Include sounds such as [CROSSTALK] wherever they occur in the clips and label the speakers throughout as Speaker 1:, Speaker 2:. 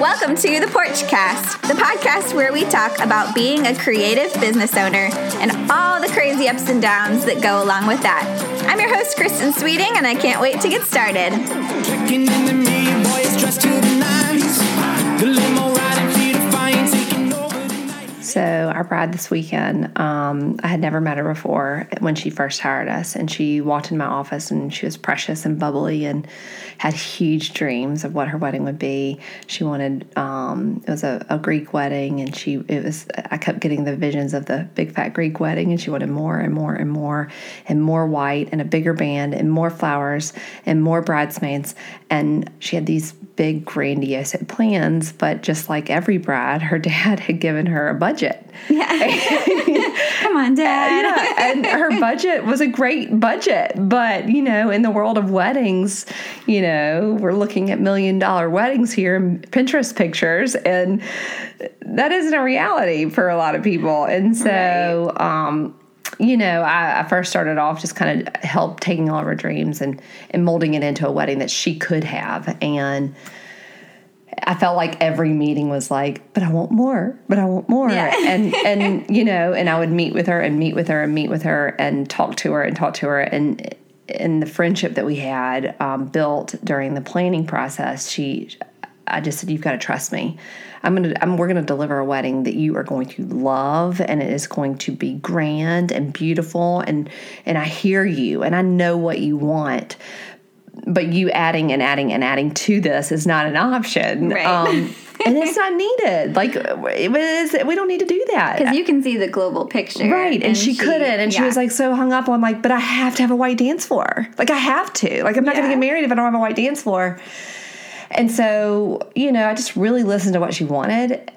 Speaker 1: Welcome to the Porchcast, the podcast where we talk about being a creative business owner and all the crazy ups and downs that go along with that. I'm your host, Kristen Sweeting, and I can't wait to get started.
Speaker 2: So our bride this weekend, um, I had never met her before when she first hired us, and she walked in my office and she was precious and bubbly and had huge dreams of what her wedding would be. She wanted um, it was a, a, Greek wedding, and she it was I kept getting the visions of the big fat Greek wedding, and she wanted more and more and more and more white and a bigger band and more flowers and more bridesmaids, and she had these big grandiose plans, but just like every bride, her [LAUGHS] dad had given her a budget.
Speaker 1: Yeah. [LAUGHS] Come on, dad.
Speaker 2: yeah. [LAUGHS] And her budget was a great budget. But, you know, in the world of weddings, you know, we're looking at million dollar weddings here, Pinterest pictures, and that isn't a reality for a lot of people. And so, right. um, you know, I, I, first started off just kind of help taking all of her dreams and, and molding it into a wedding that she could have. And I felt like every meeting was like, but I want more, but I want more. Yeah. [LAUGHS] and, and, [LAUGHS] you know, and I would meet with her and meet with her and meet with her and talk to her and talk to her. And, and the friendship that we had um, built during the planning process, she, I just said, you've got to trust me. I'm gonna, I'm, we're gonna deliver a wedding that you are going to love, and it is going to be grand and beautiful, and and I hear you, and I know what you want, but you adding and adding and adding to this is not an option.
Speaker 1: Right. Um,
Speaker 2: and [LAUGHS] it's not needed. Like it was, we don't need to do that
Speaker 1: because you can see the global picture,
Speaker 2: right? And, and she, she, couldn't, and yeah. she was like so hung up on like, but I have to have a white dance floor. Like I have to. Like I'm not yeah. going to get married if I don't have a white dance floor. And so, you know, I just really listened to what she wanted.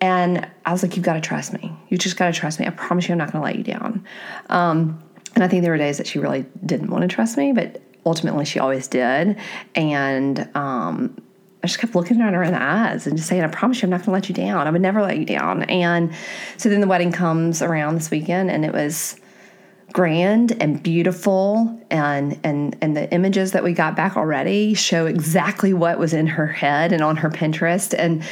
Speaker 2: And I was like, you've got to trust me. You just got to trust me. I promise you, I'm not going to let you down. Um, and I think there were days that she really didn't want to trust me, but ultimately she always did. And um, I just kept looking at her in the eyes and just saying, I promise you, I'm not going to let you down. I would never let you down. And so then the wedding comes around this weekend, and it was grand and beautiful and and and the images that we got back already show exactly what was in her head and on her Pinterest and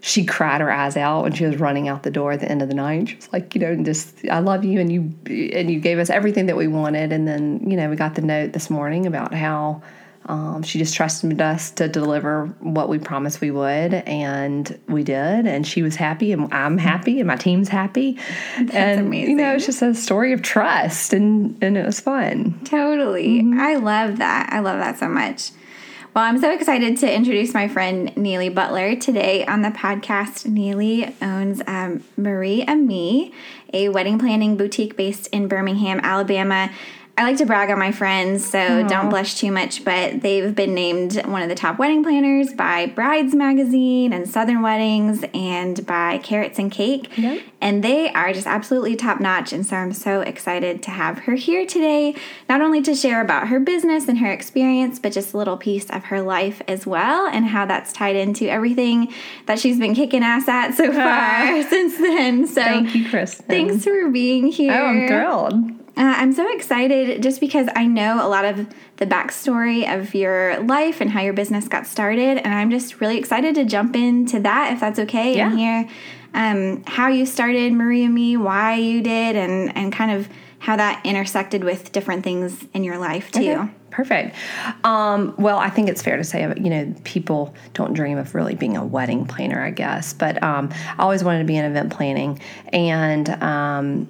Speaker 2: she cried her eyes out when she was running out the door at the end of the night. She was like, you know, just I love you and you and you gave us everything that we wanted and then, you know, we got the note this morning about how um, she just trusted us to deliver what we promised we would, and we did. And she was happy, and I'm happy, and my team's happy.
Speaker 1: That's
Speaker 2: and
Speaker 1: amazing.
Speaker 2: you know, it's just a story of trust, and and it was fun.
Speaker 1: Totally, mm-hmm. I love that. I love that so much. Well, I'm so excited to introduce my friend Neillie Butler today on the podcast. Neely owns um, Mariee Ami, a wedding planning boutique based in Birmingham, Alabama. I like to brag on my friends, so Aww. don't blush too much, but they've been named one of the top wedding planners by Brides Magazine and Southern Weddings and by Carats and Cake. Yep. And they are just absolutely top notch. And so I'm so excited to have her here today, not only to share about her business and her experience, but just a little piece of her life as well and how that's tied into everything that she's been kicking ass at so ah. far [LAUGHS] since then. So
Speaker 2: thank you, Kristen.
Speaker 1: Thanks for being here.
Speaker 2: Oh, I'm thrilled.
Speaker 1: Uh, I'm so excited just because I know a lot of the backstory of your life and how your business got started. And I'm just really excited to jump into that, if that's okay,
Speaker 2: yeah.
Speaker 1: and hear um, how you started Mariee Ami, why you did, and, and kind of how that intersected with different things in your life, too.
Speaker 2: Okay. Perfect. Um, well, I think it's fair to say, you know, people don't dream of really being a wedding planner, I guess. But um, I always wanted to be in event planning. And, um,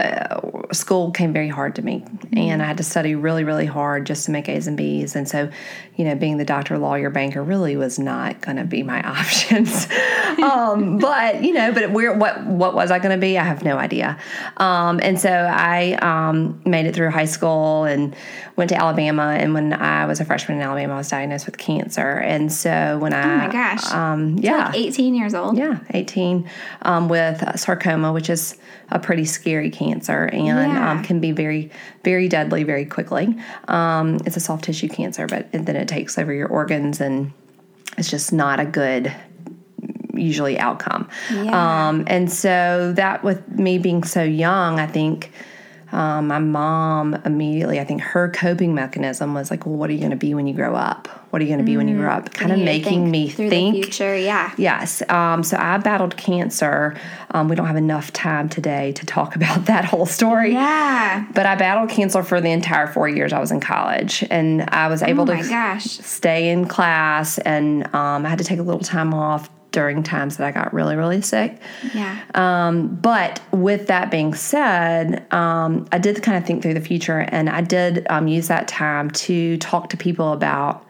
Speaker 2: uh, school came very hard to me, and I had to study really, really hard just to make A's and B's. And so, you know, being the doctor, lawyer, banker really was not going to be my [LAUGHS] options. um, but you know, but where what what was I going to be? I have no idea. Um, and so I um, made it through high school and went to Alabama. And when I was a freshman in Alabama, I was diagnosed with cancer. And so when I
Speaker 1: oh my gosh,
Speaker 2: um, yeah,
Speaker 1: like eighteen years old,
Speaker 2: yeah, eighteen um, with sarcoma, which is a pretty scary cancer and yeah. um, can be very, very deadly very quickly. Um, it's a soft tissue cancer, but then it takes over your organs and it's just not a good usually outcome. Yeah. Um, and so that with me being so young, I think um, my mom immediately, I think her coping mechanism was like, well, what are you going to be when you grow up? What are you going to be when you grow up? Kind of making me
Speaker 1: through
Speaker 2: think.
Speaker 1: the future. Yeah.
Speaker 2: Yes. Um, so I battled cancer. Um, we don't have enough time today to talk [LAUGHS] about that whole story.
Speaker 1: Yeah.
Speaker 2: But I battled cancer for the entire four years I was in college, and I was able
Speaker 1: Oh my
Speaker 2: to
Speaker 1: gosh.
Speaker 2: stay in class, and um, I had to take a little time off during times that I got really, really sick.
Speaker 1: Yeah.
Speaker 2: Um, but with that being said, um, I did kind of think through the future, and I did um, use that time to talk to people about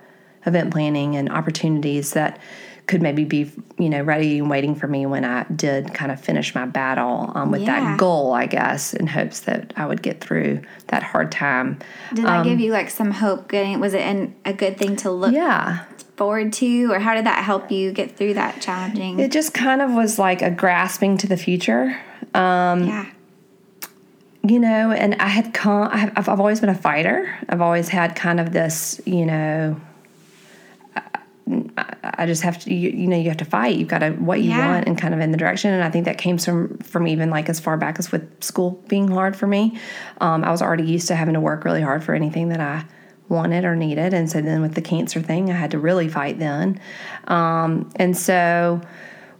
Speaker 2: event planning and opportunities that could maybe be, you know, ready and waiting for me when I did kind of finish my battle um, with
Speaker 1: Yeah.
Speaker 2: that goal, I guess, in hopes that I would get through that hard time.
Speaker 1: Did that give you like some hope? Getting was it an, a good thing to look
Speaker 2: Yeah.
Speaker 1: Forward to, or how did that help you get through that challenging?
Speaker 2: It just kind of was like a grasping to the future.
Speaker 1: yeah.
Speaker 2: you know, and I had come, I've, I've always been a fighter. I've always had kind of this, you know, I, I just have to, you, you know, you have to fight. You've got to what you
Speaker 1: Yeah.
Speaker 2: want and kind of in the direction. And I think that came from from even like as far back as with school being hard for me. Um, I was already used to having to work really hard for anything that I wanted or needed, and so then with the cancer thing, I had to really fight then. Um, and so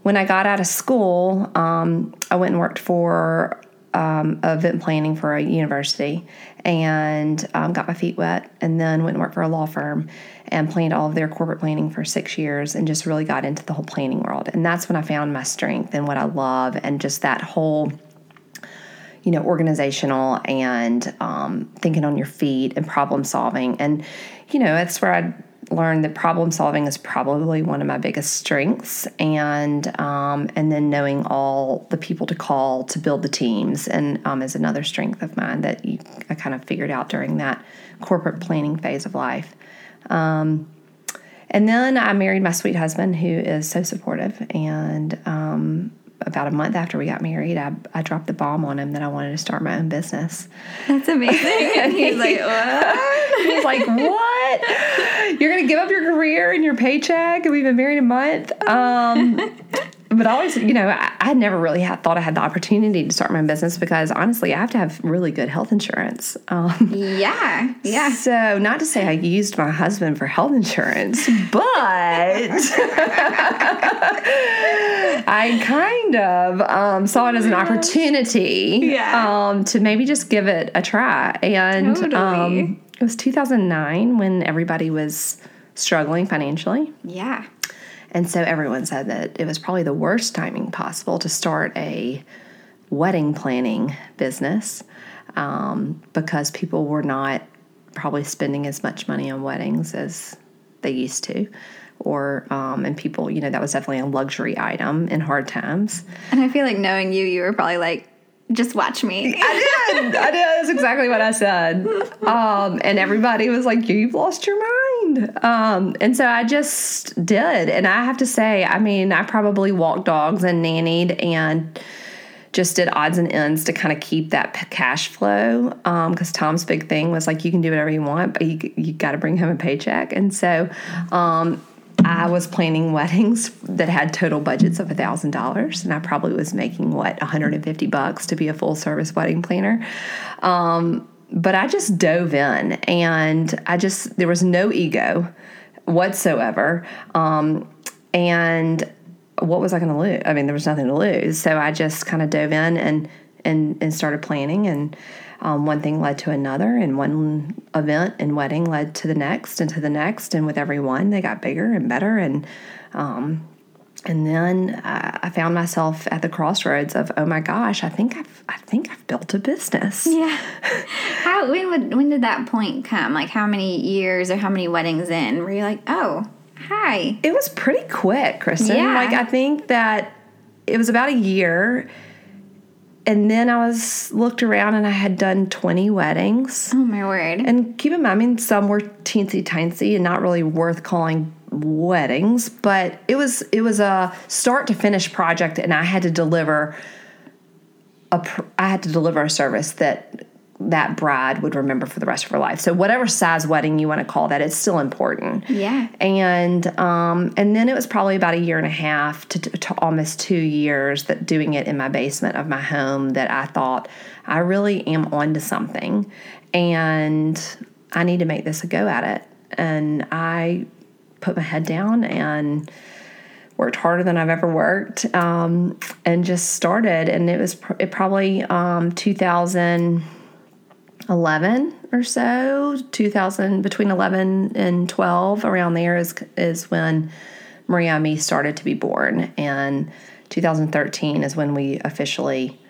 Speaker 2: when I got out of school, um, I went and worked for um, event planning for a university and um, got my feet wet, and then went and worked for a law firm and planned all of their corporate planning for six years and just really got into the whole planning world. And that's when I found my strength and what I love, and just that whole you know, organizational and um, thinking on your feet and problem solving. And, you know, that's where I learned that problem solving is probably one of my biggest strengths. And um, and then knowing all the people to call to build the teams and um, is another strength of mine that you, I kind of figured out during that corporate planning phase of life. Um, and then I married my sweet husband, who is so supportive. And um, about a month after we got married, I, I dropped the bomb on him that I wanted to start my own business.
Speaker 1: That's amazing. [LAUGHS] and he's like, what?
Speaker 2: He's like, "What? You're gonna give up your career and your paycheck? And we've been married a month." Um, [LAUGHS] but I always, you know, I, I never really had thought I had the opportunity to start my own business because honestly, I have to have really good health insurance. Um,
Speaker 1: Yeah. Yeah.
Speaker 2: so, not to say I used my husband for health insurance, but [LAUGHS] I kind of um, saw it as an opportunity
Speaker 1: Yeah.
Speaker 2: um, to maybe just give it a try. And
Speaker 1: Totally.
Speaker 2: um, it was 2009 when everybody was struggling financially.
Speaker 1: Yeah.
Speaker 2: And so everyone said that it was probably the worst timing possible to start a wedding planning business um, because people were not probably spending as much money on weddings as they used to. Or, um, and people, you know, that was definitely a luxury item in hard times.
Speaker 1: And I feel like knowing you, you were probably like, just watch me. [LAUGHS]
Speaker 2: I did. I did. That's exactly what I said. Um, and everybody was like, "You've lost your mind." Um, and so I just did. And I have to say, I mean, I probably walked dogs and nannied and just did odds and ends to kind of keep that cash flow. Because Tom's big thing was like, you can do whatever you want, but you you got to bring home a paycheck. And so. Um, I was planning [LAUGHS] weddings that had total budgets of thousand dollars, and I probably was making what 150 bucks to be a full service wedding planner. Um, but I just dove in, and I just there was no ego whatsoever, um, and what was I going to lose? I mean, there was nothing to lose, so I just kind of dove in and and and started planning and. Um, one thing led to another, and one event and wedding led to the next and to the next, and with every one, they got bigger and better. And um, and then uh, I found myself at the crossroads of, oh my gosh, I think I've I think I've built a business.
Speaker 1: Yeah. [LAUGHS] How when would when did that point come? Like how many years or how many weddings in were you like, oh, hi.
Speaker 2: It was pretty quick, Kristen.
Speaker 1: Yeah.
Speaker 2: Like I think that it was about a year. And then I was looked around and I had done 20 weddings.
Speaker 1: Oh my word.
Speaker 2: And keep in mind, I mean, some were teensy tiny and not really worth calling weddings, but it was it was a start to finish project, and I had to deliver a I had to deliver a service that that bride would remember for the rest of her life. So whatever size wedding you want to call that, it's still important.
Speaker 1: Yeah.
Speaker 2: And um, and then it was probably about a year and a half to, to almost two years that doing it in my basement of my home that I thought I really am onto something, and I need to make this a go at it. And I put my head down and worked harder than I've ever worked, um, and just started. And it was pr- it probably um, 2000 11 or so 2000 between 11 and 12 around there is is when Mariee Ami started to be born and 2013 is when we officially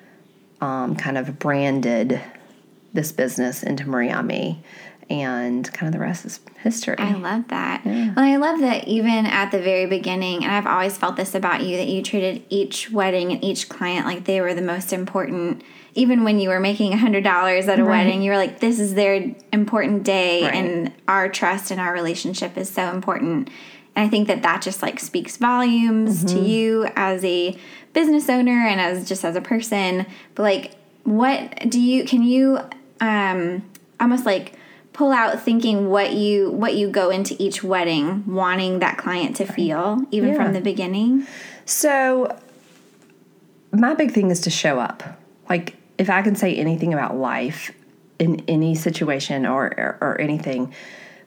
Speaker 2: um, kind of branded this business into maria and kind of the rest is history.
Speaker 1: I love that. Yeah. Well, I love that even at the very beginning, and I've always felt this about you that you treated each wedding and each client like they were the most important even when you were making a hundred dollars at a right. wedding, you were like, "This is their important day, right. and our trust and our relationship is so important." And I think that that just like speaks volumes mm-hmm. to you as a business owner and as just as a person. But like, what do you? Can you um, almost like pull out thinking what you what you go into each wedding wanting that client to feel even yeah. from the beginning?
Speaker 2: So my big thing is to show up. Like if I can say anything about life in any situation or, or, or anything,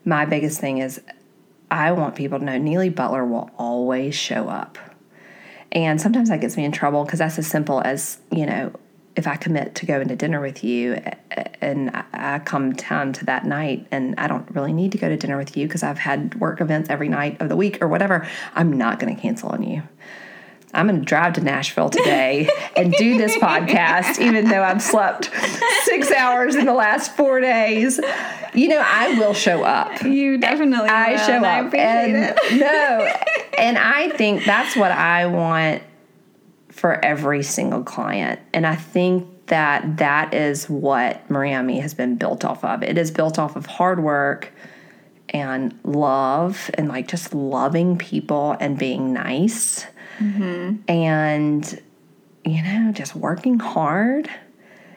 Speaker 2: my biggest thing is I want people to know Neillie Butler will always show up. And sometimes that gets me in trouble because that's as simple as, you know, if I commit to going to dinner with you and I come down to that night and I don't really need to go to dinner with you because I've had work events every night of the week or whatever, I'm not going to cancel on you. I'm going to drive to Nashville today [LAUGHS] and do this podcast, even though I've slept six hours in the last four days. You know, I will show up.
Speaker 1: You definitely I will, show up. I
Speaker 2: no, and I [LAUGHS] think that's what I want for every single client. And I think that that is what Me has been built off of. It is built off of hard work and love and like just loving people and being nice mm-hmm. and you know just working hard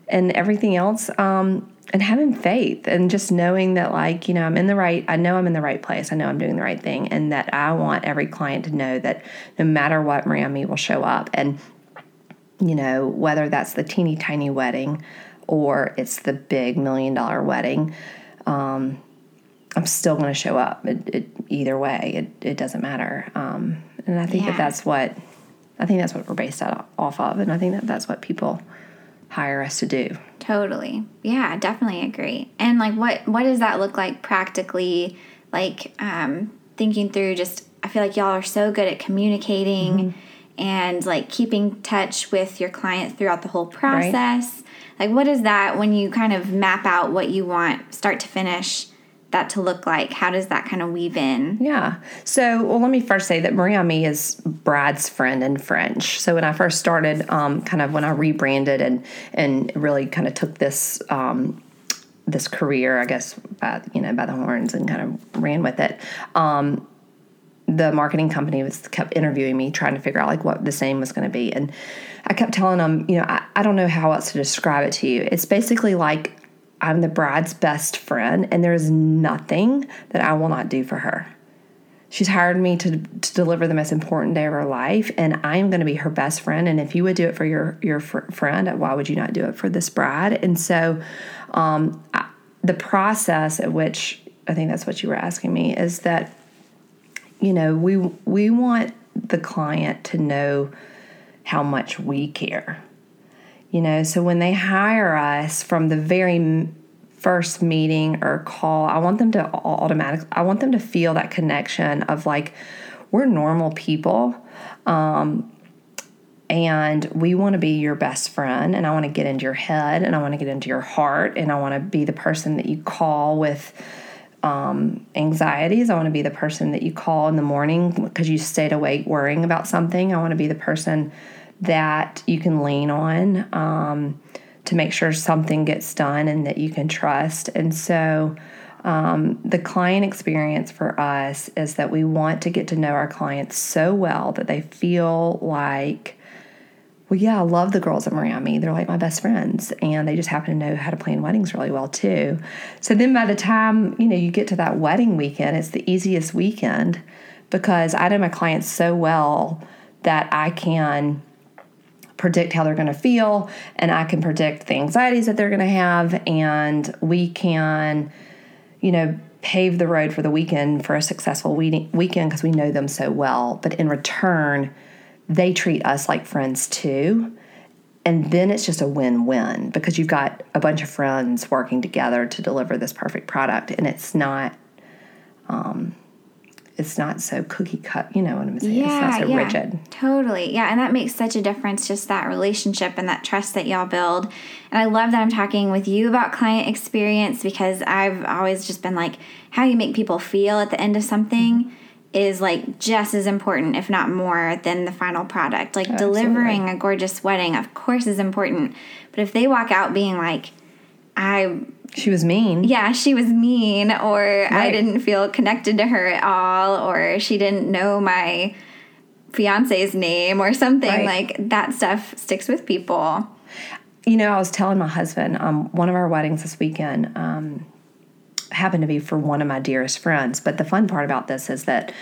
Speaker 2: and everything else um, and having faith and just knowing that like you know i'm in the right i know i'm in the right place i know i'm doing the right thing and that i want every client to know that no matter what Mariee Ami will show up and you know whether that's the teeny tiny wedding or it's the big million dollar wedding um, i'm still going to show up it, it, either way it, it doesn't matter um, and I think yeah. that that's what I think that's what we're based out off of, and I think that that's what people hire us to do.
Speaker 1: Totally, yeah, definitely agree. And like, what what does that look like practically? Like, um, thinking through just, I feel like y'all are so good at communicating. Mm-hmm. And like keeping touch with your client throughout the whole process. Right. Like, what is that when you kind of map out what you want, start to finish? that to look like? How does that kind of weave in?
Speaker 2: Yeah. So, well, let me first say that Mariee Ami is Brad's friend in French. So when I first started, um, kind of when I rebranded and and really kind of took this um, this career, I guess, by, you know, by the horns and kind of ran with it. Um, the marketing company was kept interviewing me, trying to figure out like what the name was going to be, and I kept telling them, you know, I, I don't know how else to describe it to you. It's basically like I'm the bride's best friend, and there is nothing that I will not do for her. She's hired me to, to deliver the most important day of her life, and I am going to be her best friend. And if you would do it for your your fr- friend, why would you not do it for this bride? And so, um, I, the process at which I think that's what you were asking me is that, you know, we we want the client to know how much we care you know, so when they hire us from the very first meeting or call, I want them to automatically, I want them to feel that connection of like, we're normal people. Um, and we want to be your best friend and i want to get into your head and i want to get into your heart and i want to be the person that you call with um, anxieties i want to be the person that you call in the morning because you stayed awake worrying about something i want to be the person that you can lean on um, to make sure something gets done and that you can trust. And so, um, the client experience for us is that we want to get to know our clients so well that they feel like well, yeah, I love the girls at Mariee Ami. They're like my best friends, and they just happen to know how to plan weddings really well too. So then, by the time you know you get to that wedding weekend, it's the easiest weekend because I know my clients so well that I can predict how they're going to feel, and I can predict the anxieties that they're going to have, and we can, you know, pave the road for the weekend for a successful weekend because we know them so well. But in return they treat us like friends too. And then it's just a win win because you've got a bunch of friends working together to deliver this perfect product. And it's not, um, it's not so cookie cut, you know what I'm saying? Yeah, it's not so
Speaker 1: yeah,
Speaker 2: rigid.
Speaker 1: Totally. Yeah. And that makes such a difference, just that relationship and that trust that y'all build. And I love that I'm talking with you about client experience because I've always just been like, how you make people feel at the end of something. Mm-hmm is like just as important, if not more, than the final product. Like delivering a gorgeous wedding, of course, is important. But if they walk out being like, I
Speaker 2: she was mean.
Speaker 1: Yeah, she was mean, or right. I didn't feel connected to her at all, or she didn't know my fiance's name or something right. like that stuff sticks with people.
Speaker 2: You know, I was telling my husband, um, one of our weddings this weekend, um, happened to be for one of my dearest friends. But the fun part about this is that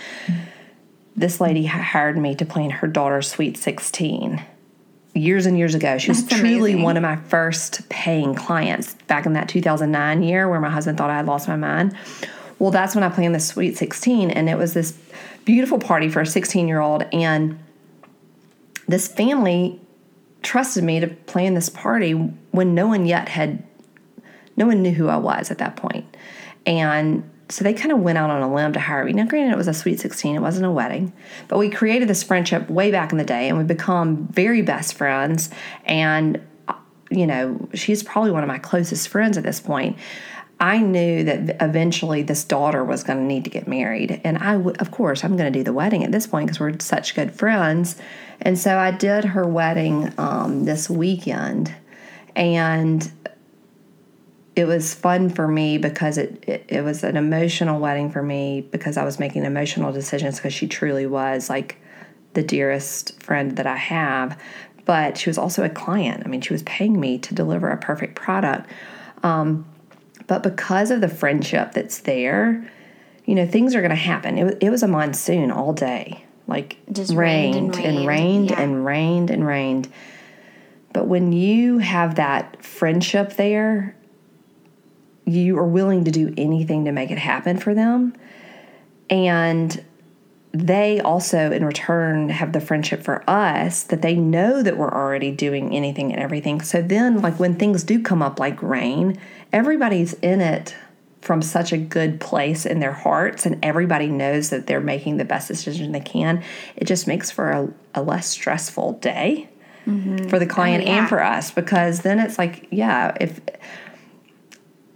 Speaker 2: this lady hired me to plan her daughter's sweet 16 years and years ago. She was That's truly amazing. one of my first paying clients back in that 2009 year where my husband thought I had lost my mind. Well, that's when I planned the sweet 16, and it was this beautiful party for a 16 year old. And this family trusted me to plan this party when no one yet had, no one knew who I was at that point. And so they kind of went out on a limb to hire me. Now, granted, it was a sweet 16, it wasn't a wedding, but we created this friendship way back in the day and we become very best friends. And, you know, she's probably one of my closest friends at this point. I knew that eventually this daughter was going to need to get married. And I, w- of course, I'm going to do the wedding at this point because we're such good friends. And so I did her wedding um, this weekend. And it was fun for me because it, it, it was an emotional wedding for me because I was making emotional decisions because she truly was like the dearest friend that I have. But she was also a client. I mean, she was paying me to deliver a perfect product. Um, but because of the friendship that's there, you know, things are going to happen. It, it was a monsoon all day, like just rained, rained and rained and rained, yeah. and rained and rained. But when you have that friendship there, you are willing to do anything to make it happen for them. And they also, in return, have the friendship for us that they know that we're already doing anything and everything. So then, like when things do come up like rain, everybody's in it from such a good place in their hearts, and everybody knows that they're making the best decision they can. It just makes for a, a less stressful day. Mm-hmm. For the client oh, yeah. and for us, because then it's like, yeah, if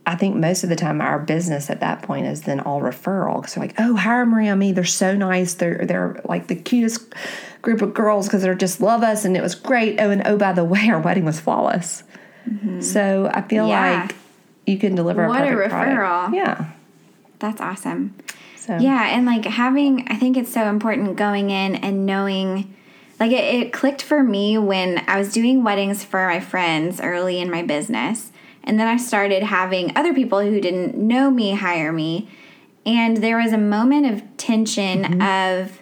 Speaker 2: I think most of the time our business at that point is then all referral. So like, oh, hire Mariee Ami. They're so nice. They're they're like the cutest group of girls because they're just love us and it was great. Oh, and oh, by the way, [LAUGHS] our wedding was flawless. Mm-hmm. So I feel yeah. like you can deliver what a, a referral. Product. Yeah,
Speaker 1: that's awesome. So yeah, and like having, I think it's so important going in and knowing. Like it, it clicked for me when I was doing weddings for my friends early in my business and then I started having other people who didn't know me hire me. And there was a moment of tension mm-hmm. of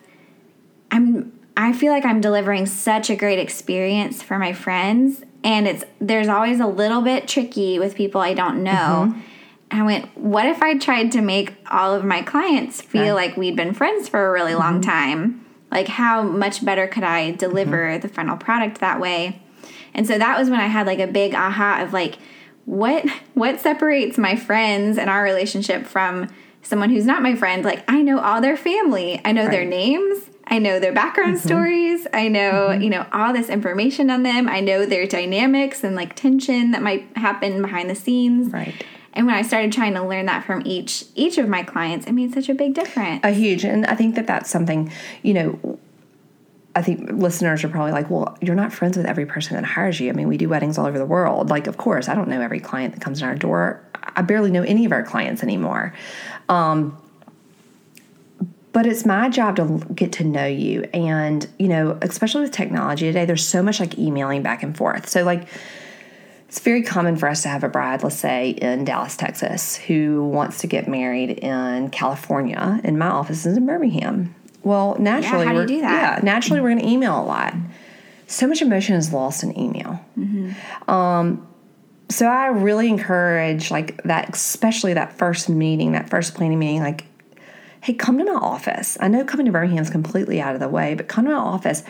Speaker 1: I'm I feel like I'm delivering such a great experience for my friends and it's there's always a little bit tricky with people I don't know. Mm-hmm. I went, what if I tried to make all of my clients feel like we'd been friends for a really mm-hmm. long time? Like how much better could I deliver mm-hmm. the final product that way? And so that was when I had like a big aha of like what what separates my friends and our relationship from someone who's not my friend? Like i know all their family. I know right. their names. I know their background mm-hmm. stories. I know mm-hmm. you know all this information on them. I know their dynamics and like tension that might happen behind the scenes.
Speaker 2: Right.
Speaker 1: And when i started trying to learn that from each each of my clients it made such a big difference.
Speaker 2: A huge and i think that that's something you know I think listeners are probably like, well, you're not friends with every person that hires you. I mean, we do weddings all over the world. Like, of course, I don't know every client that comes in our door. I barely know any of our clients anymore. Um, but it's my job to get to know you. And, you know, especially with technology today, there's so much like emailing back and forth. So, like, it's very common for us to have a bride, let's say in Dallas, Texas, who wants to get married in California, and my office is in Birmingham. Well, naturally,
Speaker 1: how do you
Speaker 2: we're,
Speaker 1: do that?
Speaker 2: Yeah, naturally, we're going to email a lot. So much emotion is lost in email. Um, so I really encourage like that, especially that first meeting, that first planning meeting. Like, hey, come to my office. I know coming to Birmingham is completely out of the way, but come to my office,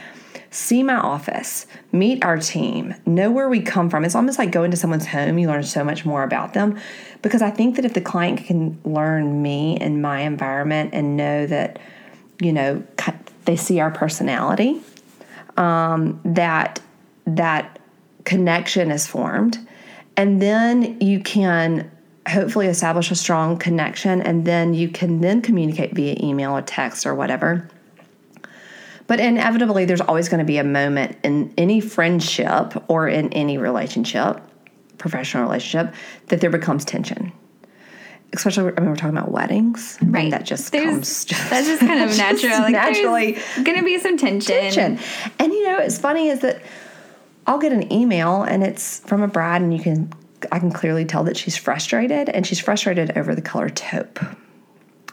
Speaker 2: see my office, meet our team, know where we come from. It's almost like going to someone's home. You learn so much more about them because I think that if the client can learn me and my environment and know that, you know, they see our personality, um, that that connection is formed, and then you can hopefully establish a strong connection, and then you can then communicate via email or text or whatever. But inevitably, there's always going to be a moment in any friendship or in any relationship, professional relationship, that there becomes tension especially I mean we're talking about weddings, right? That just there's, comes. Just,
Speaker 1: that's just kind of [LAUGHS] natural. Like naturally, gonna be some tension.
Speaker 2: Tension, and you know, it's funny is that I'll get an email and it's from a bride, and you can I can clearly tell that she's frustrated, and she's frustrated over the color taupe.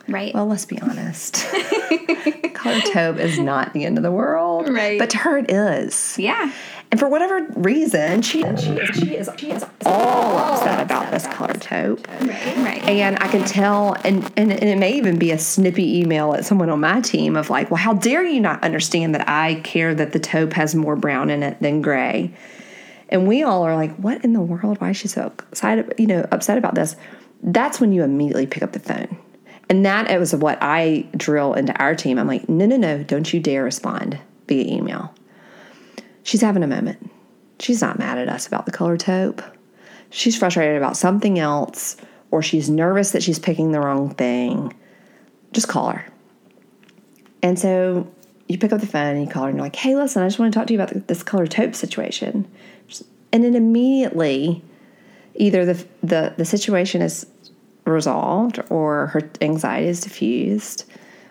Speaker 1: Right.
Speaker 2: Well, let's be honest. [LAUGHS] color taupe is not the end of the world.
Speaker 1: Right.
Speaker 2: But to her it is.
Speaker 1: Yeah.
Speaker 2: And for whatever reason, she, she, is, she is she is all upset about this color taupe.
Speaker 1: Right, right.
Speaker 2: And I can tell, and, and, and it may even be a snippy email at someone on my team of like, well, how dare you not understand that I care that the taupe has more brown in it than gray? And we all are like, what in the world? Why is she so excited, you know, upset about this? That's when you immediately pick up the phone. And that was what I drill into our team. I'm like, no, no, no, don't you dare respond via email. She's having a moment. She's not mad at us about the color taupe. She's frustrated about something else, or she's nervous that she's picking the wrong thing. Just call her. And so you pick up the phone and you call her and you're like, hey, listen, I just want to talk to you about this color taupe situation. And then immediately, either the, the, the situation is resolved or her anxiety is diffused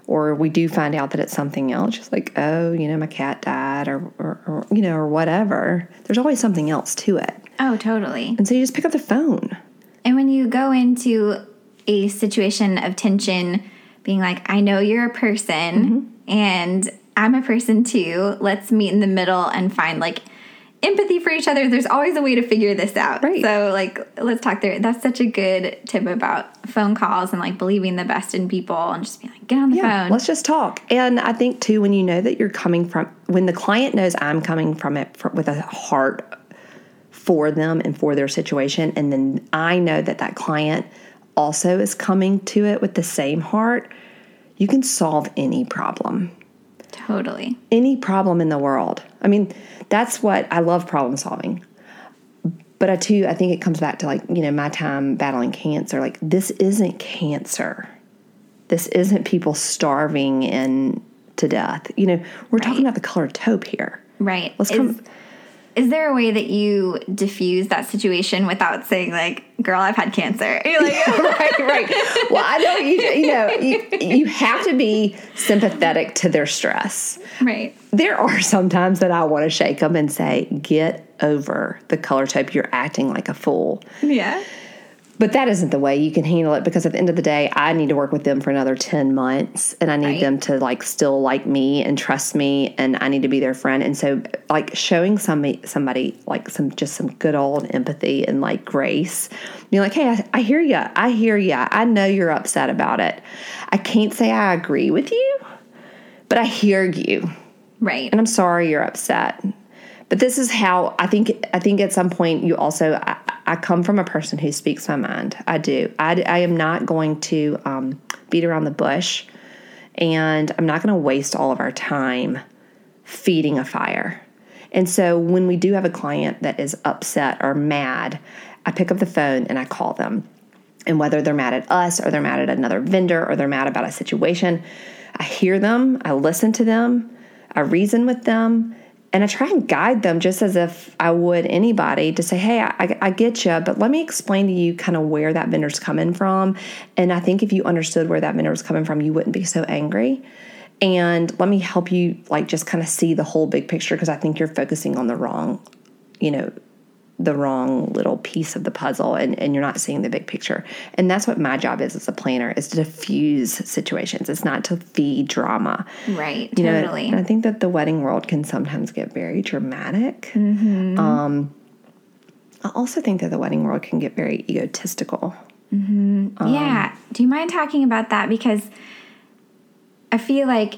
Speaker 2: or we do find out that it's something else just like oh you know my cat died or, or, or, you know or whatever there's always something else to it.
Speaker 1: Oh totally.
Speaker 2: And so you just pick up the phone.
Speaker 1: And when you go into a situation of tension being like i know you're a person mm-hmm. and i'm a person too let's meet in the middle and find like empathy for each other. There's always a way to figure this out.
Speaker 2: Right.
Speaker 1: So like let's talk there. That's such a good tip about phone calls and like believing the best in people and just be like, get on the yeah, phone.
Speaker 2: Let's just talk. And I think too, when you know that you're coming from, when the client knows I'm coming from it for, with a heart for them and for their situation, and then I know that that client also is coming to it with the same heart, you can solve any problem.
Speaker 1: Totally.
Speaker 2: Any problem in the world. I mean, that's what I love problem solving. But I too, I think it comes back to like, you know, my time battling cancer. Like, this isn't cancer. This isn't people starving and to death. You know, we're right. talking about the color taupe here.
Speaker 1: Right.
Speaker 2: Let's come. Is
Speaker 1: there a way that you diffuse that situation without saying like girl i've had cancer. [LAUGHS] You're like [LAUGHS]
Speaker 2: right right. [LAUGHS] Well i know you you know you, you have to be sympathetic to their stress.
Speaker 1: Right.
Speaker 2: There are some times that i want to shake them and say get over the color taupe you're acting like a fool.
Speaker 1: Yeah
Speaker 2: but that isn't the way you can handle it because at the end of the day, I need to work with them for another 10 months and I need right. them to like still like me and trust me and I need to be their friend. And so like showing somebody somebody like some just some good old empathy and like grace. Being like, "Hey, I, I hear you. I hear you. I know you're upset about it. I can't say I agree with you, but I hear you."
Speaker 1: Right.
Speaker 2: And I'm sorry you're upset. But this is how I think. I think at some point you also. I, I come from a person who speaks my mind. I do. I, I am not going to um, beat around the bush, and I'm not going to waste all of our time feeding a fire. And so when we do have a client that is upset or mad, I pick up the phone and I call them. And whether they're mad at us or they're mad at another vendor or they're mad about a situation, I hear them, I listen to them, I reason with them, and I try and guide them just as if I would anybody to say, hey, I, I get you, but let me explain to you kind of where that vendor's coming from. And I think if you understood where that vendor was coming from, you wouldn't be so angry. And let me help you, like, just kind of see the whole big picture because I think you're focusing on the wrong, you know, the wrong little piece of the puzzle and, and you're not seeing the big picture. And that's what my job is as a planner is to diffuse situations. It's not to feed drama.
Speaker 1: Right.
Speaker 2: You
Speaker 1: totally.
Speaker 2: Know, and I think that the wedding world can sometimes get very dramatic. Mm-hmm. Um, I also think that the wedding world can get very egotistical.
Speaker 1: Mm-hmm. Um, yeah. Do you mind talking about that? Because I feel like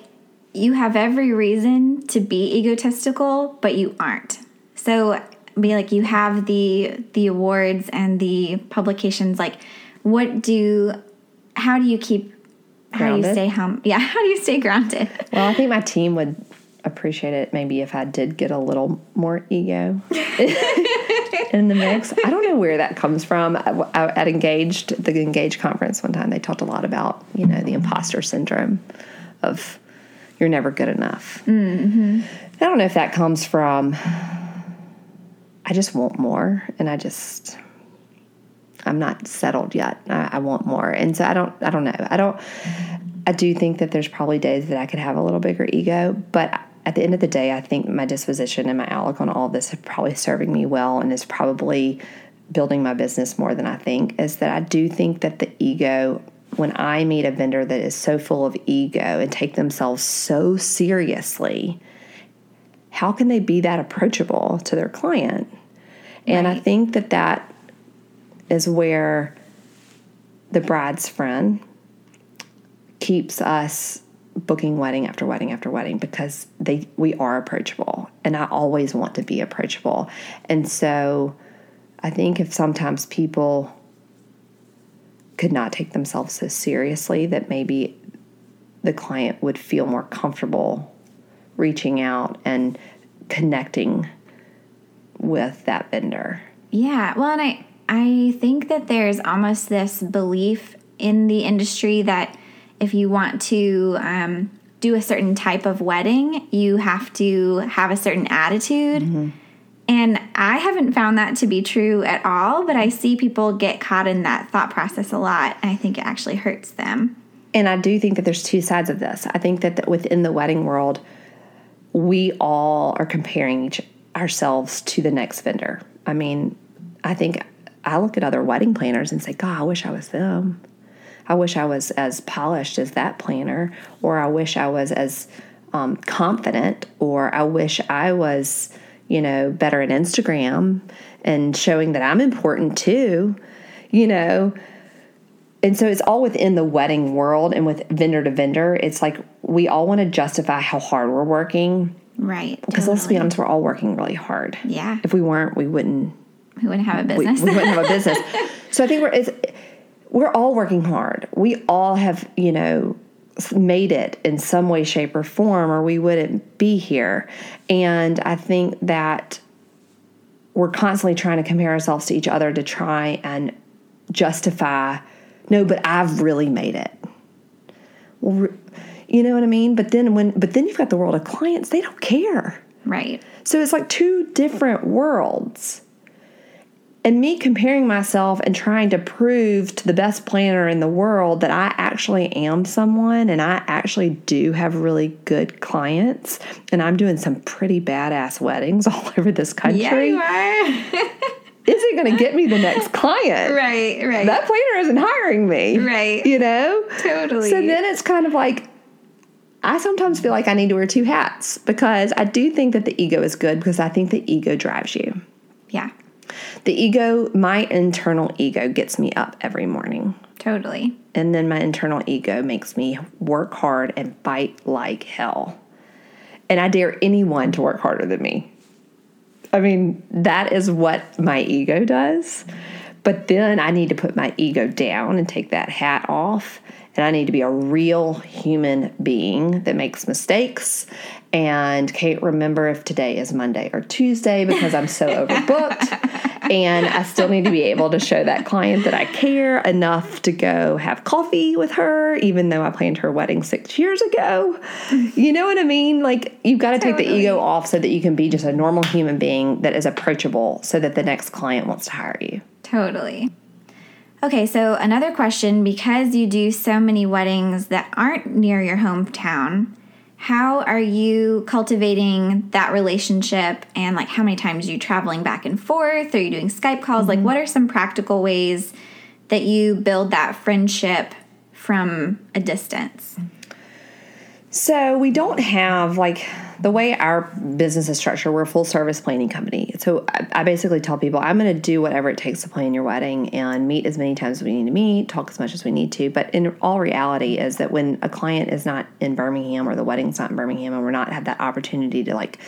Speaker 1: you have every reason to be egotistical, but you aren't. So be like you have the the awards and the publications like what do how do you keep how do you stay hum yeah [LAUGHS] how do you stay grounded?
Speaker 2: Well i think my team would appreciate it maybe if i did get a little more ego [LAUGHS] in the mix. I don't know where that comes from. I at engaged the engaged conference one time they talked a lot about you know the imposter syndrome of you're never good enough. Mm-hmm. i don't know if that comes from I just want more, and I just I'm not settled yet. I, I, want more, and so I don't. I don't know. I don't. I do think that there's probably days that I could have a little bigger ego, but at the end of the day, I think my disposition and my outlook on all this is probably serving me well, and is probably building my business more than I think. Is that I do think that the ego. When I meet a vendor that is so full of ego and take themselves so seriously, how can they be that approachable to their client? And right. I think that that is where the bride's friend keeps us booking wedding after wedding after wedding because they we are approachable and I always want to be approachable. And so I think if sometimes people could not take themselves so seriously that maybe the client would feel more comfortable reaching out and connecting with that vendor.
Speaker 1: Yeah. Well, and I I think that there's almost this belief in the industry that if you want to um, do a certain type of wedding, you have to have a certain attitude. Mm-hmm. And I haven't found that to be true at all, but I see people get caught in that thought process a lot. And I think it actually hurts them.
Speaker 2: And I do think that there's two sides of this. I think that within the wedding world, we all are comparing each ourselves to the next vendor. I mean, I think I look at other wedding planners and say, God, I wish I was them. I wish I was as polished as that planner, or I wish I was as um, confident, or I wish I was, you know, better at Instagram and showing that I'm important too, you know. And so it's all within the wedding world and with vendor to vendor. It's like we all want to justify how hard we're working
Speaker 1: Right.
Speaker 2: Because totally. let's be honest, we're all working really hard.
Speaker 1: Yeah.
Speaker 2: If we weren't, we wouldn't.
Speaker 1: We wouldn't have a business.
Speaker 2: We, we wouldn't have a [LAUGHS] business. so I think we're it's, we're all working hard. We all have you know made it in some way, shape, or form, or we wouldn't be here. And I think that we're constantly trying to compare ourselves to each other to try and justify. No, but I've really made it. Well, you know what I mean? But then when but then you've got the world of clients, they don't care.
Speaker 1: Right.
Speaker 2: So it's like two different worlds. And me comparing myself and trying to prove to the best planner in the world that I actually am someone and I actually do have really good clients and I'm doing some pretty badass weddings [LAUGHS] all over this country.
Speaker 1: Yeah, you are. [LAUGHS]
Speaker 2: isn't going to get me the next client.
Speaker 1: Right, right.
Speaker 2: That planner isn't hiring me.
Speaker 1: Right.
Speaker 2: You know?
Speaker 1: Totally.
Speaker 2: So then it's kind of like, I sometimes feel like I need to wear two hats because I do think that the ego is good because I think the ego drives you.
Speaker 1: Yeah.
Speaker 2: The ego, my internal ego gets me up every morning.
Speaker 1: Totally.
Speaker 2: And then my internal ego makes me work hard and fight like hell. And I dare anyone to work harder than me. I mean, that is what my ego does. But then I need to put my ego down and take that hat off and I need to be a real human being that makes mistakes and can't remember if today is Monday or Tuesday because I'm so overbooked. [LAUGHS] and I still need to be able to show that client that I care enough to go have coffee with her, even though I planned her wedding six years ago. You know what I mean? Like, you've got to totally. take the ego off so that you can be just a normal human being that is approachable so that the next client wants to hire you.
Speaker 1: Totally. Okay, so another question because you do so many weddings that aren't near your hometown, how are you cultivating that relationship and like how many times are you traveling back and forth? Are you doing Skype calls? Mm-hmm. Like, what are some practical ways that you build that friendship from a distance?
Speaker 2: So, we don't have like the way our business is structured, we're a full service planning company. So I, I basically tell people I'm going to do whatever it takes to plan your wedding and meet as many times as we need to meet, talk as much as we need to. But in all reality, is that when a client is not in Birmingham or the wedding's not in Birmingham, and we're not have that opportunity to like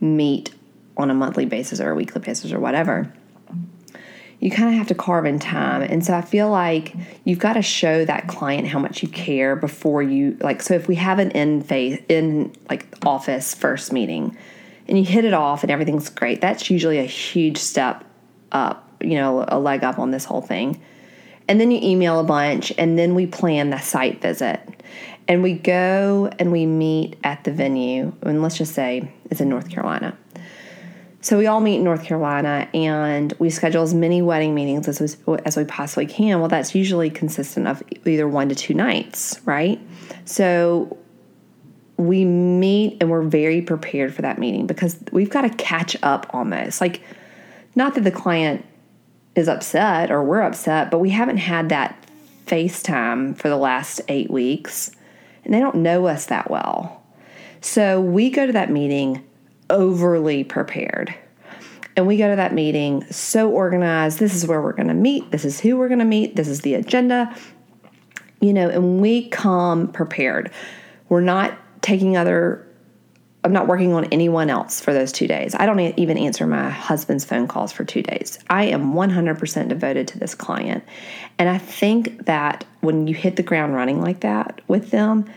Speaker 2: meet on a monthly basis or a weekly basis or whatever you kind of have to carve in time. And so I feel like you've got to show that client how much you care before you like so if we have an in face in like office first meeting and you hit it off and everything's great, that's usually a huge step up, you know, a leg up on this whole thing. And then you email a bunch and then we plan the site visit. And we go and we meet at the venue, and let's just say it's in North Carolina so we all meet in North Carolina and we schedule as many wedding meetings as we, as we possibly can. Well, that's usually consistent of either one to two nights, right? So we meet and we're very prepared for that meeting because we've got to catch up almost. Like, not that the client is upset or we're upset, but we haven't had that FaceTime for the last eight weeks and they don't know us that well. So we go to that meeting overly prepared. And we go to that meeting so organized. This is where we're going to meet. This is who we're going to meet. This is the agenda. You know, and we come prepared. We're not taking other, I'm not working on anyone else for those two days. I don't even answer my husband's phone calls for two days. I am 100% devoted to this client. And I think that when you hit the ground running like that with them,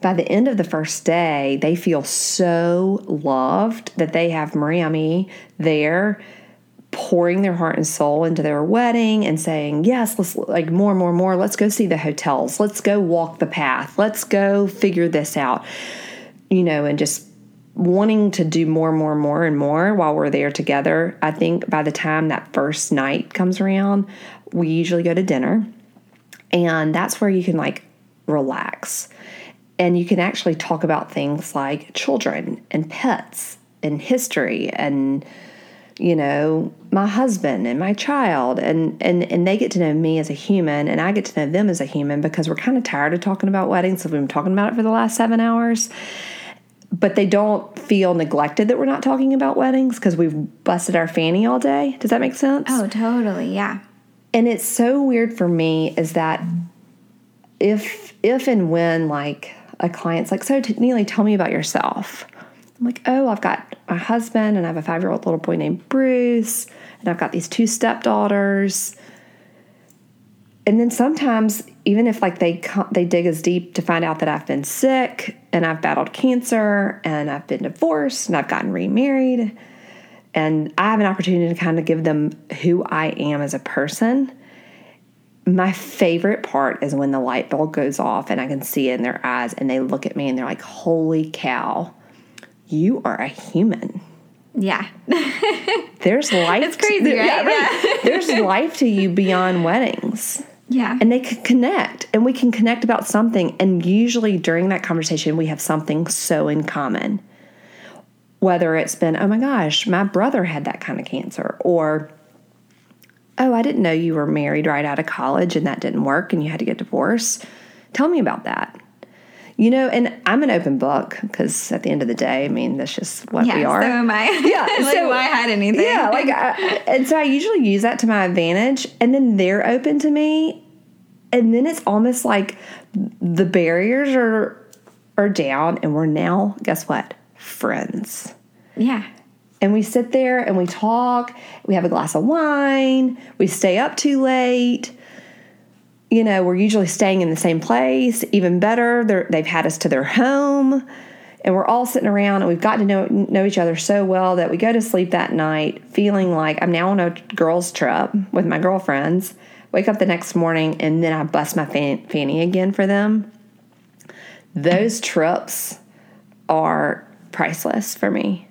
Speaker 2: by the end of the first day, they feel so loved that they have Mariee Ami there pouring their heart and soul into their wedding and saying, Yes, let's like more, more, more. Let's go see the hotels. Let's go walk the path. Let's go figure this out. You know, and just wanting to do more, more, more, and more while we're there together. I think by the time that first night comes around, we usually go to dinner. And that's where you can like relax and you can actually talk about things like children and pets and history and you know my husband and my child. And and and they get to know me as a human and I get to know them as a human because we're kind of tired of talking about weddings. So we've been talking about it for the last 7 hours. But they don't feel neglected that we're not talking about weddings because we've busted our fanny all day. Does that make sense?
Speaker 1: Oh totally. Yeah.
Speaker 2: And it's so weird for me is that if if and when like a client's like, So, Neillie, tell me about yourself. I'm like, Oh, I've got my husband and I have a five year old little boy named Bruce, and I've got these two stepdaughters. And then sometimes, even if like they they dig as deep to find out that I've been sick and I've battled cancer and I've been divorced and I've gotten remarried, and I have an opportunity to kind of give them who I am as a person my favorite part is when the light bulb goes off and I can see it in their eyes and they look at me and they're like, Holy cow, you are a human.
Speaker 1: Yeah. [LAUGHS]
Speaker 2: There's life.
Speaker 1: It's crazy, right? Yeah, right. [LAUGHS]
Speaker 2: Yeah. There's life to you beyond weddings.
Speaker 1: Yeah.
Speaker 2: And they can connect and we can connect about something. And usually during that conversation, we have something so in common. Whether it's been, oh my gosh, my brother had that kind of cancer, or Oh, I didn't know you were married right out of college and that didn't work and you had to get divorced. Tell me about that. You know, and I'm an open book because at the end of the day, I mean, that's just what
Speaker 1: yeah,
Speaker 2: we are.
Speaker 1: So am I. Yeah. [LAUGHS] like, so I had anything.
Speaker 2: Yeah. Like, I, and so I usually use that to my advantage. And then they're open to me. And then it's almost like the barriers are are down, and we're now, guess what? Friends.
Speaker 1: Yeah.
Speaker 2: And we sit there and we talk, we have a glass of wine, we stay up too late. You know, we're usually staying in the same place. Even better, they've had us to their home. and we're all sitting around and we've gotten to know know each other so well that we go to sleep that night feeling like I'm now on a girls trip with my girlfriends. Wake up the next morning and then I bust my fan- fanny again for them. Those trips are priceless for me.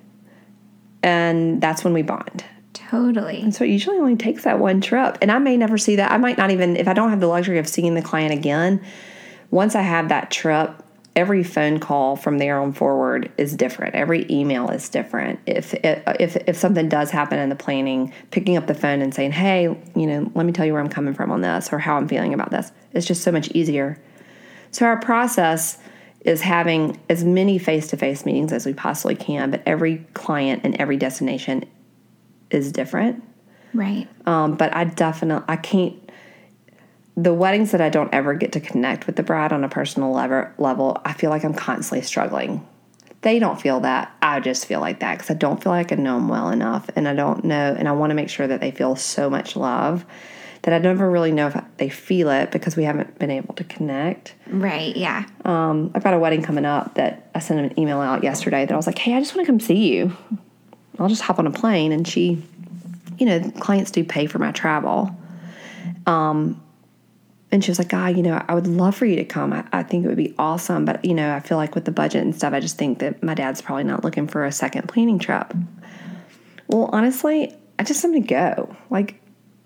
Speaker 2: And that's when we bond.
Speaker 1: Totally.
Speaker 2: And so it usually only takes that one trip. And I may never see that. I might not even, if I don't have the luxury of seeing the client again, once I have that trip, every phone call from there on forward is different. Every email is different. If if if something does happen in the planning, picking up the phone and saying, "Hey, you know, let me tell you where I'm coming from on this or how I'm feeling about this," it's just so much easier. So our process is having as many face-to-face meetings as we possibly can, but every client and every destination is different.
Speaker 1: Right.
Speaker 2: Um, but I definitely I can't the weddings that I don't ever get to connect with the bride on a personal level, level I feel like I'm constantly struggling. They don't feel that. I just feel like that because I don't feel like I know them well enough, and I don't know, and I want to make sure that they feel so much love that I never really know if they feel it because we haven't been able to connect.
Speaker 1: Right. Yeah.
Speaker 2: Um, I've got a wedding coming up that I sent an email out yesterday that I was like, "Hey, I just want to come see you. I'll just hop on a plane." And she, you know, clients do pay for my travel. Um, and she was like, God, you know, I would love for you to come. I, I, think it would be awesome. But, you know, I feel like with the budget and stuff, I just think that my dad's probably not looking for a second planning trip. Well, honestly, I just want to go. Like,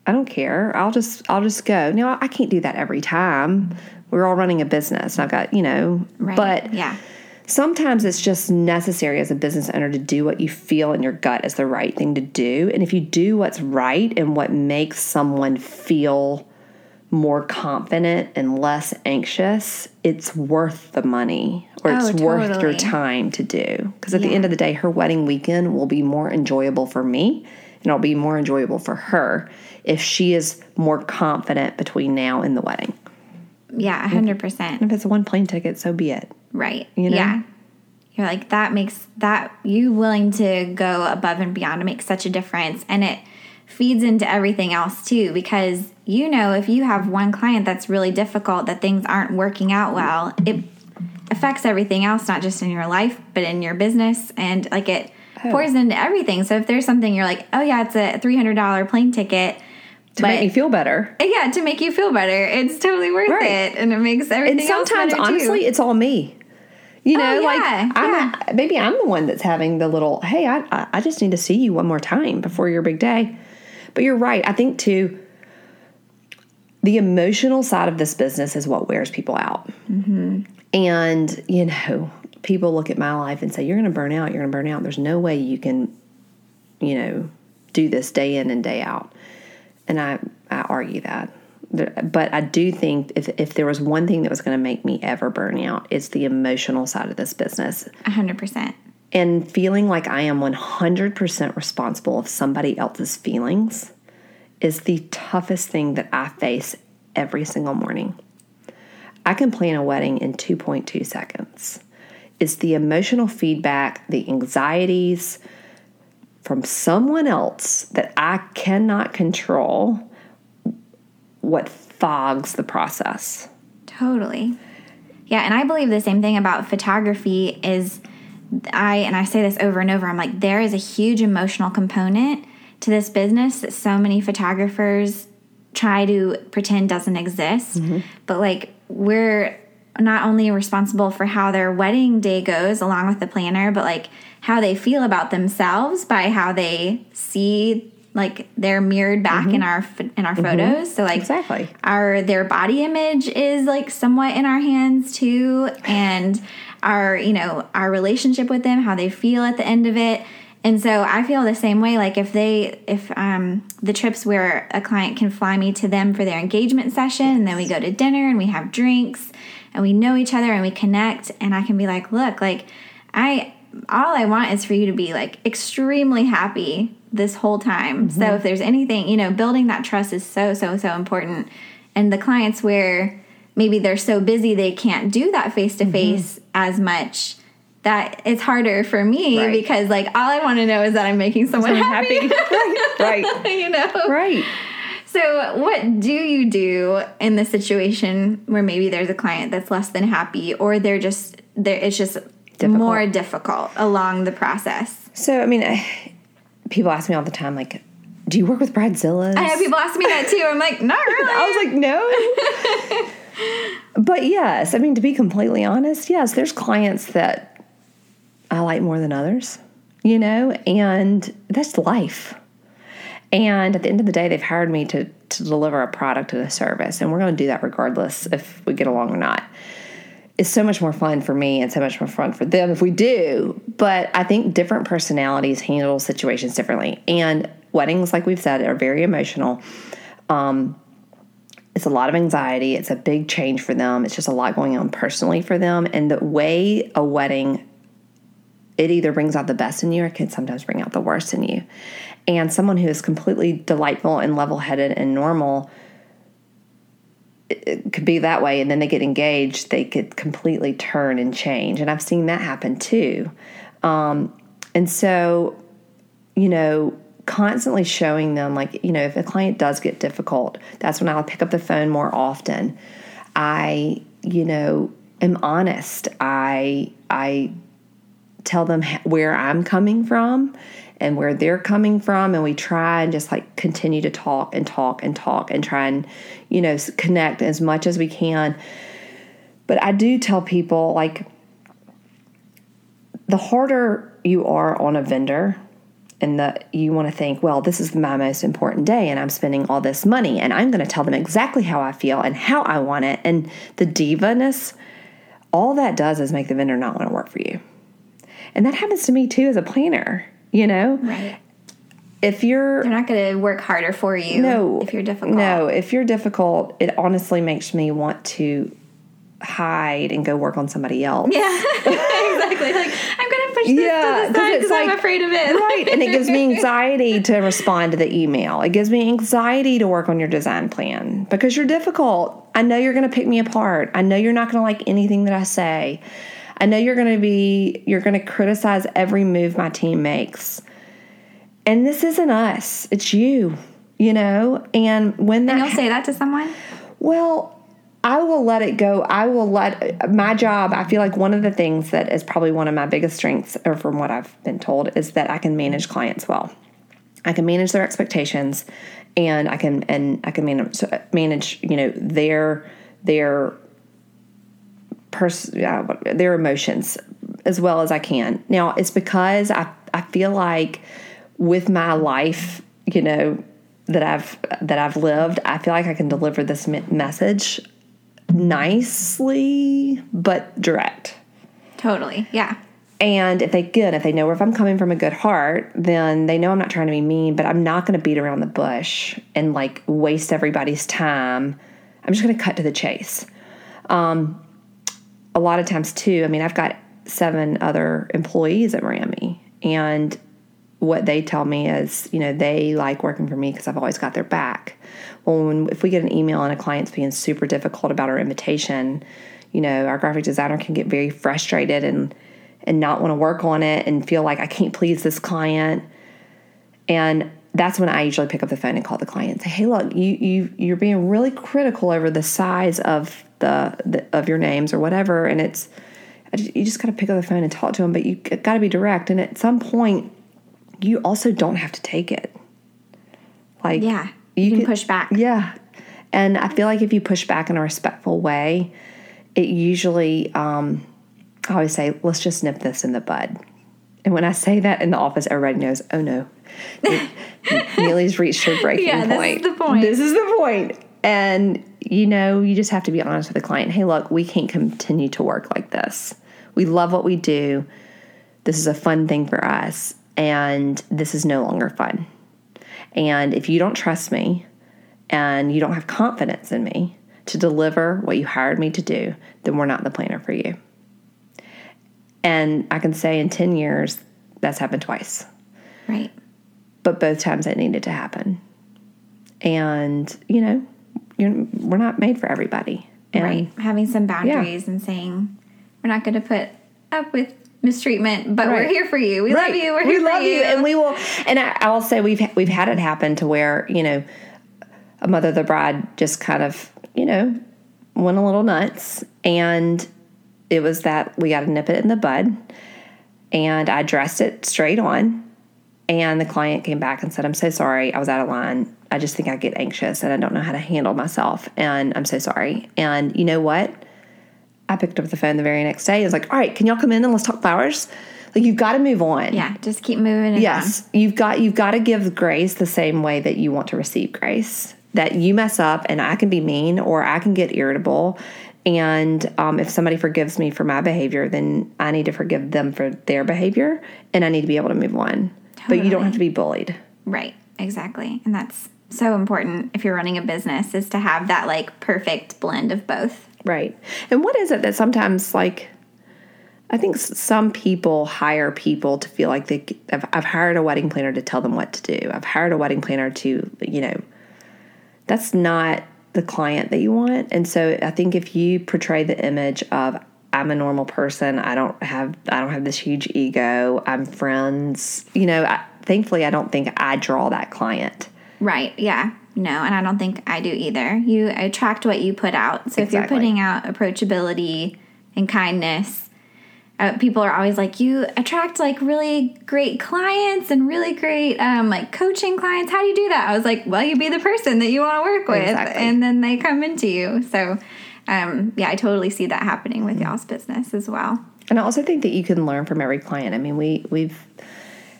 Speaker 2: I don't care. I'll just, I'll just go. Now, I can't do that every time. We're all running a business. And I've got, you know,
Speaker 1: right.
Speaker 2: but
Speaker 1: yeah.
Speaker 2: Sometimes it's just necessary as a business owner to do what you feel in your gut is the right thing to do. And if you do what's right and what makes someone feel more confident and less anxious, it's worth the money or it's oh, worth your time to do. Because at yeah. the end of the day, her wedding weekend will be more enjoyable for me and it'll be more enjoyable for her if she is more confident between now and the wedding.
Speaker 1: Yeah, 100%.
Speaker 2: If it's a one plane ticket, so be it.
Speaker 1: Right. You know? Yeah. You're like, that makes that you willing to go above and beyond to make such a difference. And it, feeds into everything else too because you know if you have one client that's really difficult that things aren't working out well it affects everything else not just in your life but in your business and like it oh. pours into everything so if there's something you're like oh yeah it's a $300 plane ticket
Speaker 2: to but, make me feel better.
Speaker 1: Yeah, to make you feel better. It's totally worth right. it, and it makes everything. And sometimes,
Speaker 2: honestly,
Speaker 1: too.
Speaker 2: it's all me. You know, oh, yeah, like I'm yeah. a, maybe I'm the one that's having the little. Hey, I I just need to see you one more time before your big day. But you're right. I think too, the emotional side of this business is what wears people out. Mm-hmm. And, you know, people look at my life and say, You're going to burn out. You're going to burn out. There's no way you can, you know, do this day in and day out. And I, I argue that. But I do think if, if there was one thing that was going to make me ever burn out, it's the emotional side of this business.
Speaker 1: 100%
Speaker 2: and feeling like I am 100% responsible of somebody else's feelings is the toughest thing that I face every single morning. I can plan a wedding in 2.2 seconds. It's the emotional feedback, the anxieties from someone else that I cannot control what fogs the process.
Speaker 1: Totally. Yeah, and I believe the same thing about photography is I and I say this over and over. I'm like there is a huge emotional component to this business that so many photographers try to pretend doesn't exist. Mm-hmm. But like we're not only responsible for how their wedding day goes along with the planner, but like how they feel about themselves by how they see like they're mirrored back mm-hmm. in our in our mm-hmm. photos. So like
Speaker 2: exactly.
Speaker 1: our their body image is like somewhat in our hands too. And our you know our relationship with them how they feel at the end of it. And so i feel the same way. Like if they if um the trips where a client can fly me to them for their engagement session and then we go to dinner and we have drinks and we know each other and we connect and i can be like look like i all i want is for you to be like extremely happy this whole time mm-hmm. so if there's anything you know building that trust is so so so important and the clients where maybe they're so busy they can't do that face to face as much that it's harder for me right. because like all I want to know is that I'm making someone happy. happy. [LAUGHS]
Speaker 2: right. right. [LAUGHS]
Speaker 1: you know.
Speaker 2: Right.
Speaker 1: So, what do you do in the situation where maybe there's a client that's less than happy or they're just there it's just
Speaker 2: difficult.
Speaker 1: more difficult along the process?
Speaker 2: So, I mean, I, people ask me all the time, like, do you work with bridezillas?
Speaker 1: I have people ask me that too. I'm like, not [LAUGHS] really.
Speaker 2: I was like, no. [LAUGHS] but yes, I mean, to be completely honest, yes, there's clients that I like more than others, you know, and that's life. And at the end of the day, they've hired me to, to deliver a product and a service, and we're going to do that regardless if we get along or not. It's so much more fun for me and so much more fun for them if we do. But I think different personalities handle situations differently. And weddings, like we've said, are very emotional. Um, it's a lot of anxiety. It's a big change for them. It's just a lot going on personally for them. And the way a wedding, it either brings out the best in you or it can sometimes bring out the worst in you. And someone who is completely delightful and level headed and normal could be that way and then they get engaged they could completely turn and change and i've seen that happen too. Um, and so you know constantly showing them like you know if a client does get difficult that's when i'll pick up the phone more often. I you know am honest. I i tell them where i'm coming from and where they're coming from and we try and just like continue to talk and talk and talk and try and you know connect as much as we can but i do tell people like the harder you are on a vendor and that you want to think, well, this is my most important day and I'm spending all this money and I'm going to tell them exactly how I feel and how I want it. And the diva-ness, all that does is make the vendor not want to work for you. And that happens to me too as a planner, you know?
Speaker 1: Right.
Speaker 2: If you're
Speaker 1: They're not going to work harder for you
Speaker 2: no,
Speaker 1: if you're difficult.
Speaker 2: No, if you're difficult, it honestly makes me want to hide and go work on somebody else.
Speaker 1: Yeah, [LAUGHS] exactly. Like I'm gonna push this
Speaker 2: Yeah,
Speaker 1: to the side because I'm afraid of it.
Speaker 2: right and it gives me [LAUGHS] anxiety to respond to the email it gives me anxiety to work on your design plan because you're difficult i know you're going to pick me apart i know you're not going to like anything that i say i know you're going to be you're going to criticize every move my team makes and this isn't us it's you you know and when that
Speaker 1: And you'll say that to someone.
Speaker 2: well, I will let it go. I will let my job. I feel like one of the things that is probably one of my biggest strengths, or from what I've been told, is that I can manage clients well. I can manage their expectations, and I can and I can manage manage you know their their pers- yeah, their emotions as well as I can. Now it's because I I feel like with my life, you know, that I've that I've lived, I feel like I can deliver this message nicely but direct.
Speaker 1: Totally. Yeah.
Speaker 2: And if they good, if they know if I'm coming from a good heart, then they know I'm not trying to be mean, but I'm not going to beat around the bush and like waste everybody's time. I'm just going to cut to the chase. Um, a lot of times too, I mean, I've got seven other employees at Mariee Ami, and what they tell me is, you know, they like working for me because I've always got their back. Well, when, if we get an email and a client's being super difficult about our invitation, you know, our graphic designer can get very frustrated and and not want to work on it and feel like I can't please this client. And that's when I usually pick up the phone and call the client and say, "Hey, look, you you you're being really critical over the size of the, the of your names or whatever, and it's I just- you just got to pick up the phone and talk to them, but you got to be direct. And at some point, you also don't have to take it. Like
Speaker 1: Yeah. You, can, push back.
Speaker 2: yeah. And I feel like if you push back in a respectful way, it usually, um, I always say, let's just nip this in the bud. And when I say that in the office, everybody knows, oh no, Neillie's reached her breaking
Speaker 1: Yeah, this is the point.
Speaker 2: This is the point. And, you know, you just have to be honest with the client. Hey, look, we can't continue to work like this. We love what we do. This is a fun thing for us. And this is no longer fun. And if you don't trust me and you don't have confidence in me to deliver what you hired me to do, then we're not the planner for you. And I can say in 10 years, that's happened twice,
Speaker 1: Right.
Speaker 2: But both times it needed to happen. And, you know, you're, we're not made for everybody. And
Speaker 1: Right. Having some boundaries and saying, we're not going to put up with mistreatment, but we're here for you. We love you. We're
Speaker 2: we love
Speaker 1: for you.
Speaker 2: and we will. And I, will say we've we've had it happen to where you know a mother of the bride just kind of you know went a little nuts, and it was that we got to nip it in the bud. And I dressed it straight on. And the client came back and said, I'm so sorry. I was out of line. I just think I get anxious and I don't know how to handle myself. And I'm so sorry. And you know what? I picked up the phone the very next day. I was like, all right, can y'all come in and let's talk flowers? Like you've got to move on.
Speaker 1: Yeah, just keep moving.
Speaker 2: yes, on. you've got you've got to give grace the same way that you want to receive grace. That you mess up and I can be mean or I can get irritable, and um, if somebody forgives me for my behavior, then I need to forgive them for their behavior, and I need to be able to move on. Totally. But you don't have to be bullied.
Speaker 1: Right. Exactly. And that's so important if you're running a business is to have that like perfect blend of both.
Speaker 2: Right. And what is it that sometimes like I think some people hire people to feel like they I've, I've hired a wedding planner to tell them what to do. I've hired a wedding planner to, you know, that's not the client that you want. And so I think if you portray the image of I'm a normal person, I don't have I don't have this huge ego, I'm friends, you know, I, thankfully I don't think I draw that client.
Speaker 1: Right. Yeah. No, and I don't think I do either. You attract what you put out. So exactly. if you're putting out approachability and kindness, uh, people are always like, you attract like really great clients and really great um, like coaching clients. How do you do that? I was like, well, you be the person that you want to work with, exactly. and then they come into you. So, um, yeah, I totally see that happening with y'all's business as well.
Speaker 2: And I also think that you can learn from every client. I mean, we we've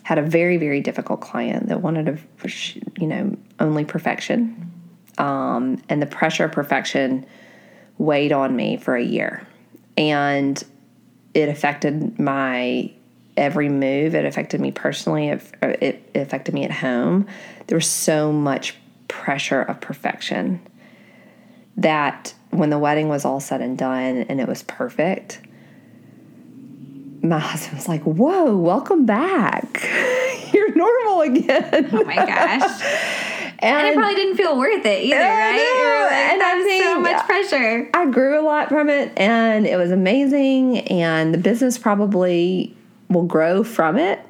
Speaker 2: had a very very difficult client that wanted a you know only perfection. Um, and the pressure of perfection weighed on me for a year. And it affected my every move. It affected me personally. It, it affected me at home. There was so much pressure of perfection that when the wedding was all said and done and it was perfect my husband was like, "Whoa, welcome back. [LAUGHS] You're normal again."
Speaker 1: Oh my gosh. and, [LAUGHS] and, it probably didn't feel worth it either, right? Like, and I think so much pressure.
Speaker 2: I grew a lot from it, and it was amazing. And the business probably will grow from it.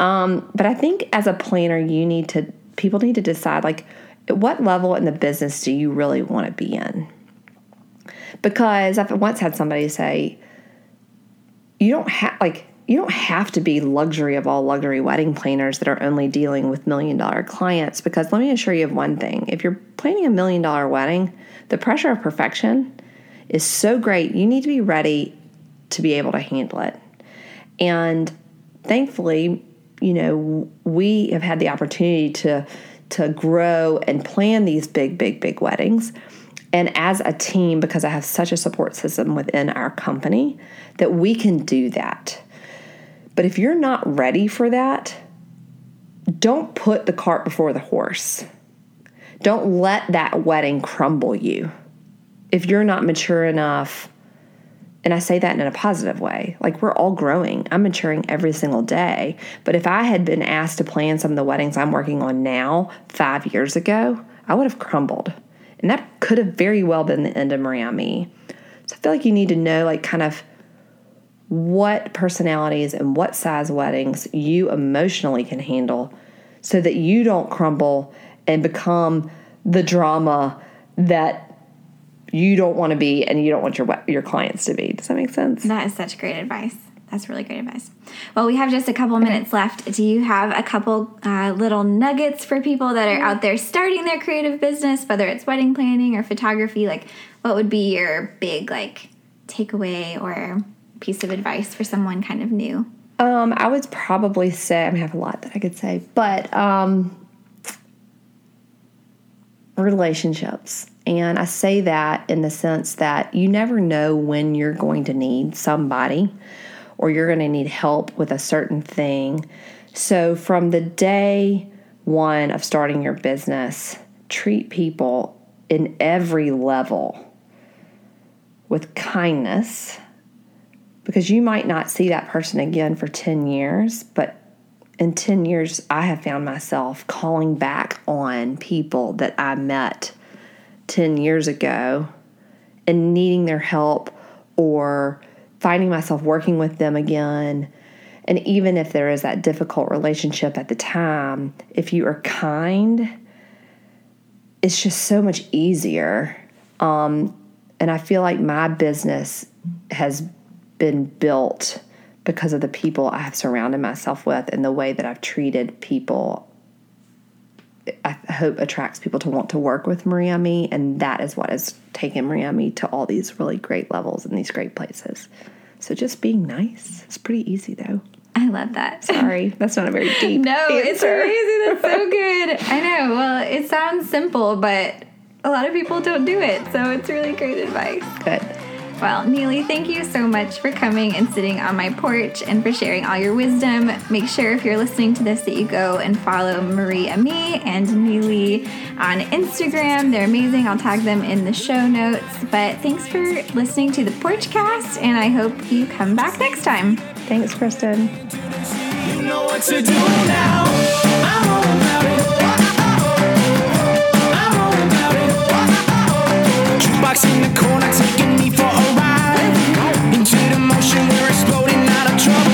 Speaker 2: Um, but I think as a planner, you need to people need to decide like what level in the business do you really want to be in? Because I've once had somebody say, you don't have like you don't have to be luxury of all luxury wedding planners that are only dealing with million dollar clients because let me assure you of one thing if you're planning a million dollar wedding the pressure of perfection is so great you need to be ready to be able to handle it and thankfully you know we have had the opportunity to to grow and plan these big big big weddings and as a team because i have such a support system within our company that we can do that. But if you're not ready for that, don't put the cart before the horse. Don't let that wedding crumble you. If you're not mature enough, and I say that in a positive way, like we're all growing. I'm maturing every single day. But if I had been asked to plan some of the weddings I'm working on now five years ago, I would have crumbled. And that could have very well been the end of Mariee Ami. So I feel like you need to know, like, kind of what personalities and what size weddings you emotionally can handle so that you don't crumble and become the drama that you don't want to be and you don't want your your clients to be. Does that make sense?
Speaker 1: That is such great advice. That's really great advice. Well, we have just a couple minutes left. Do you have a couple uh, little nuggets for people that are out there starting their creative business, whether it's wedding planning or photography? Like, what would be your big like takeaway or piece of advice for someone kind of new?
Speaker 2: Um, I would probably say I mean, I have a lot that I could say, but um, relationships. And I say that in the sense that you never know when you're going to need somebody or you're going to need help with a certain thing. So, from the day one of starting your business, treat people in every level with kindness because you might not see that person again for 10 years, but in 10 years, I have found myself calling back on people that I met 10 years ago and needing their help or finding myself working with them again. And even if there is that difficult relationship at the time, if you are kind, it's just so much easier. Um, and I feel like my business has been built because of the people I have surrounded myself with and the way that I've treated people. I hope attracts people to want to work with Mariee Ami, and that is what has taken Mariee Ami to all these really great levels and these great places. So just being nice. It's pretty easy though.
Speaker 1: I love that.
Speaker 2: Sorry, [LAUGHS] that's not a very deep.
Speaker 1: no,
Speaker 2: answer.
Speaker 1: it's amazing. That's so [LAUGHS] good. I know. Well, it sounds simple, but a lot of people don't do it. So it's really great advice.
Speaker 2: Good.
Speaker 1: Well, Neillie, thank you so much for coming and sitting on my porch and for sharing all your wisdom. Make sure if you're listening to this that you go and follow Mariee Ami and Neillie on Instagram. They're amazing. I'll tag them in the show notes. But thanks for listening to the Porchcast, and I hope you come back next time.
Speaker 2: Thanks, Kristen.
Speaker 3: You know Box in the corner, taking me for a ride. Into the motion, we're exploding out of trouble.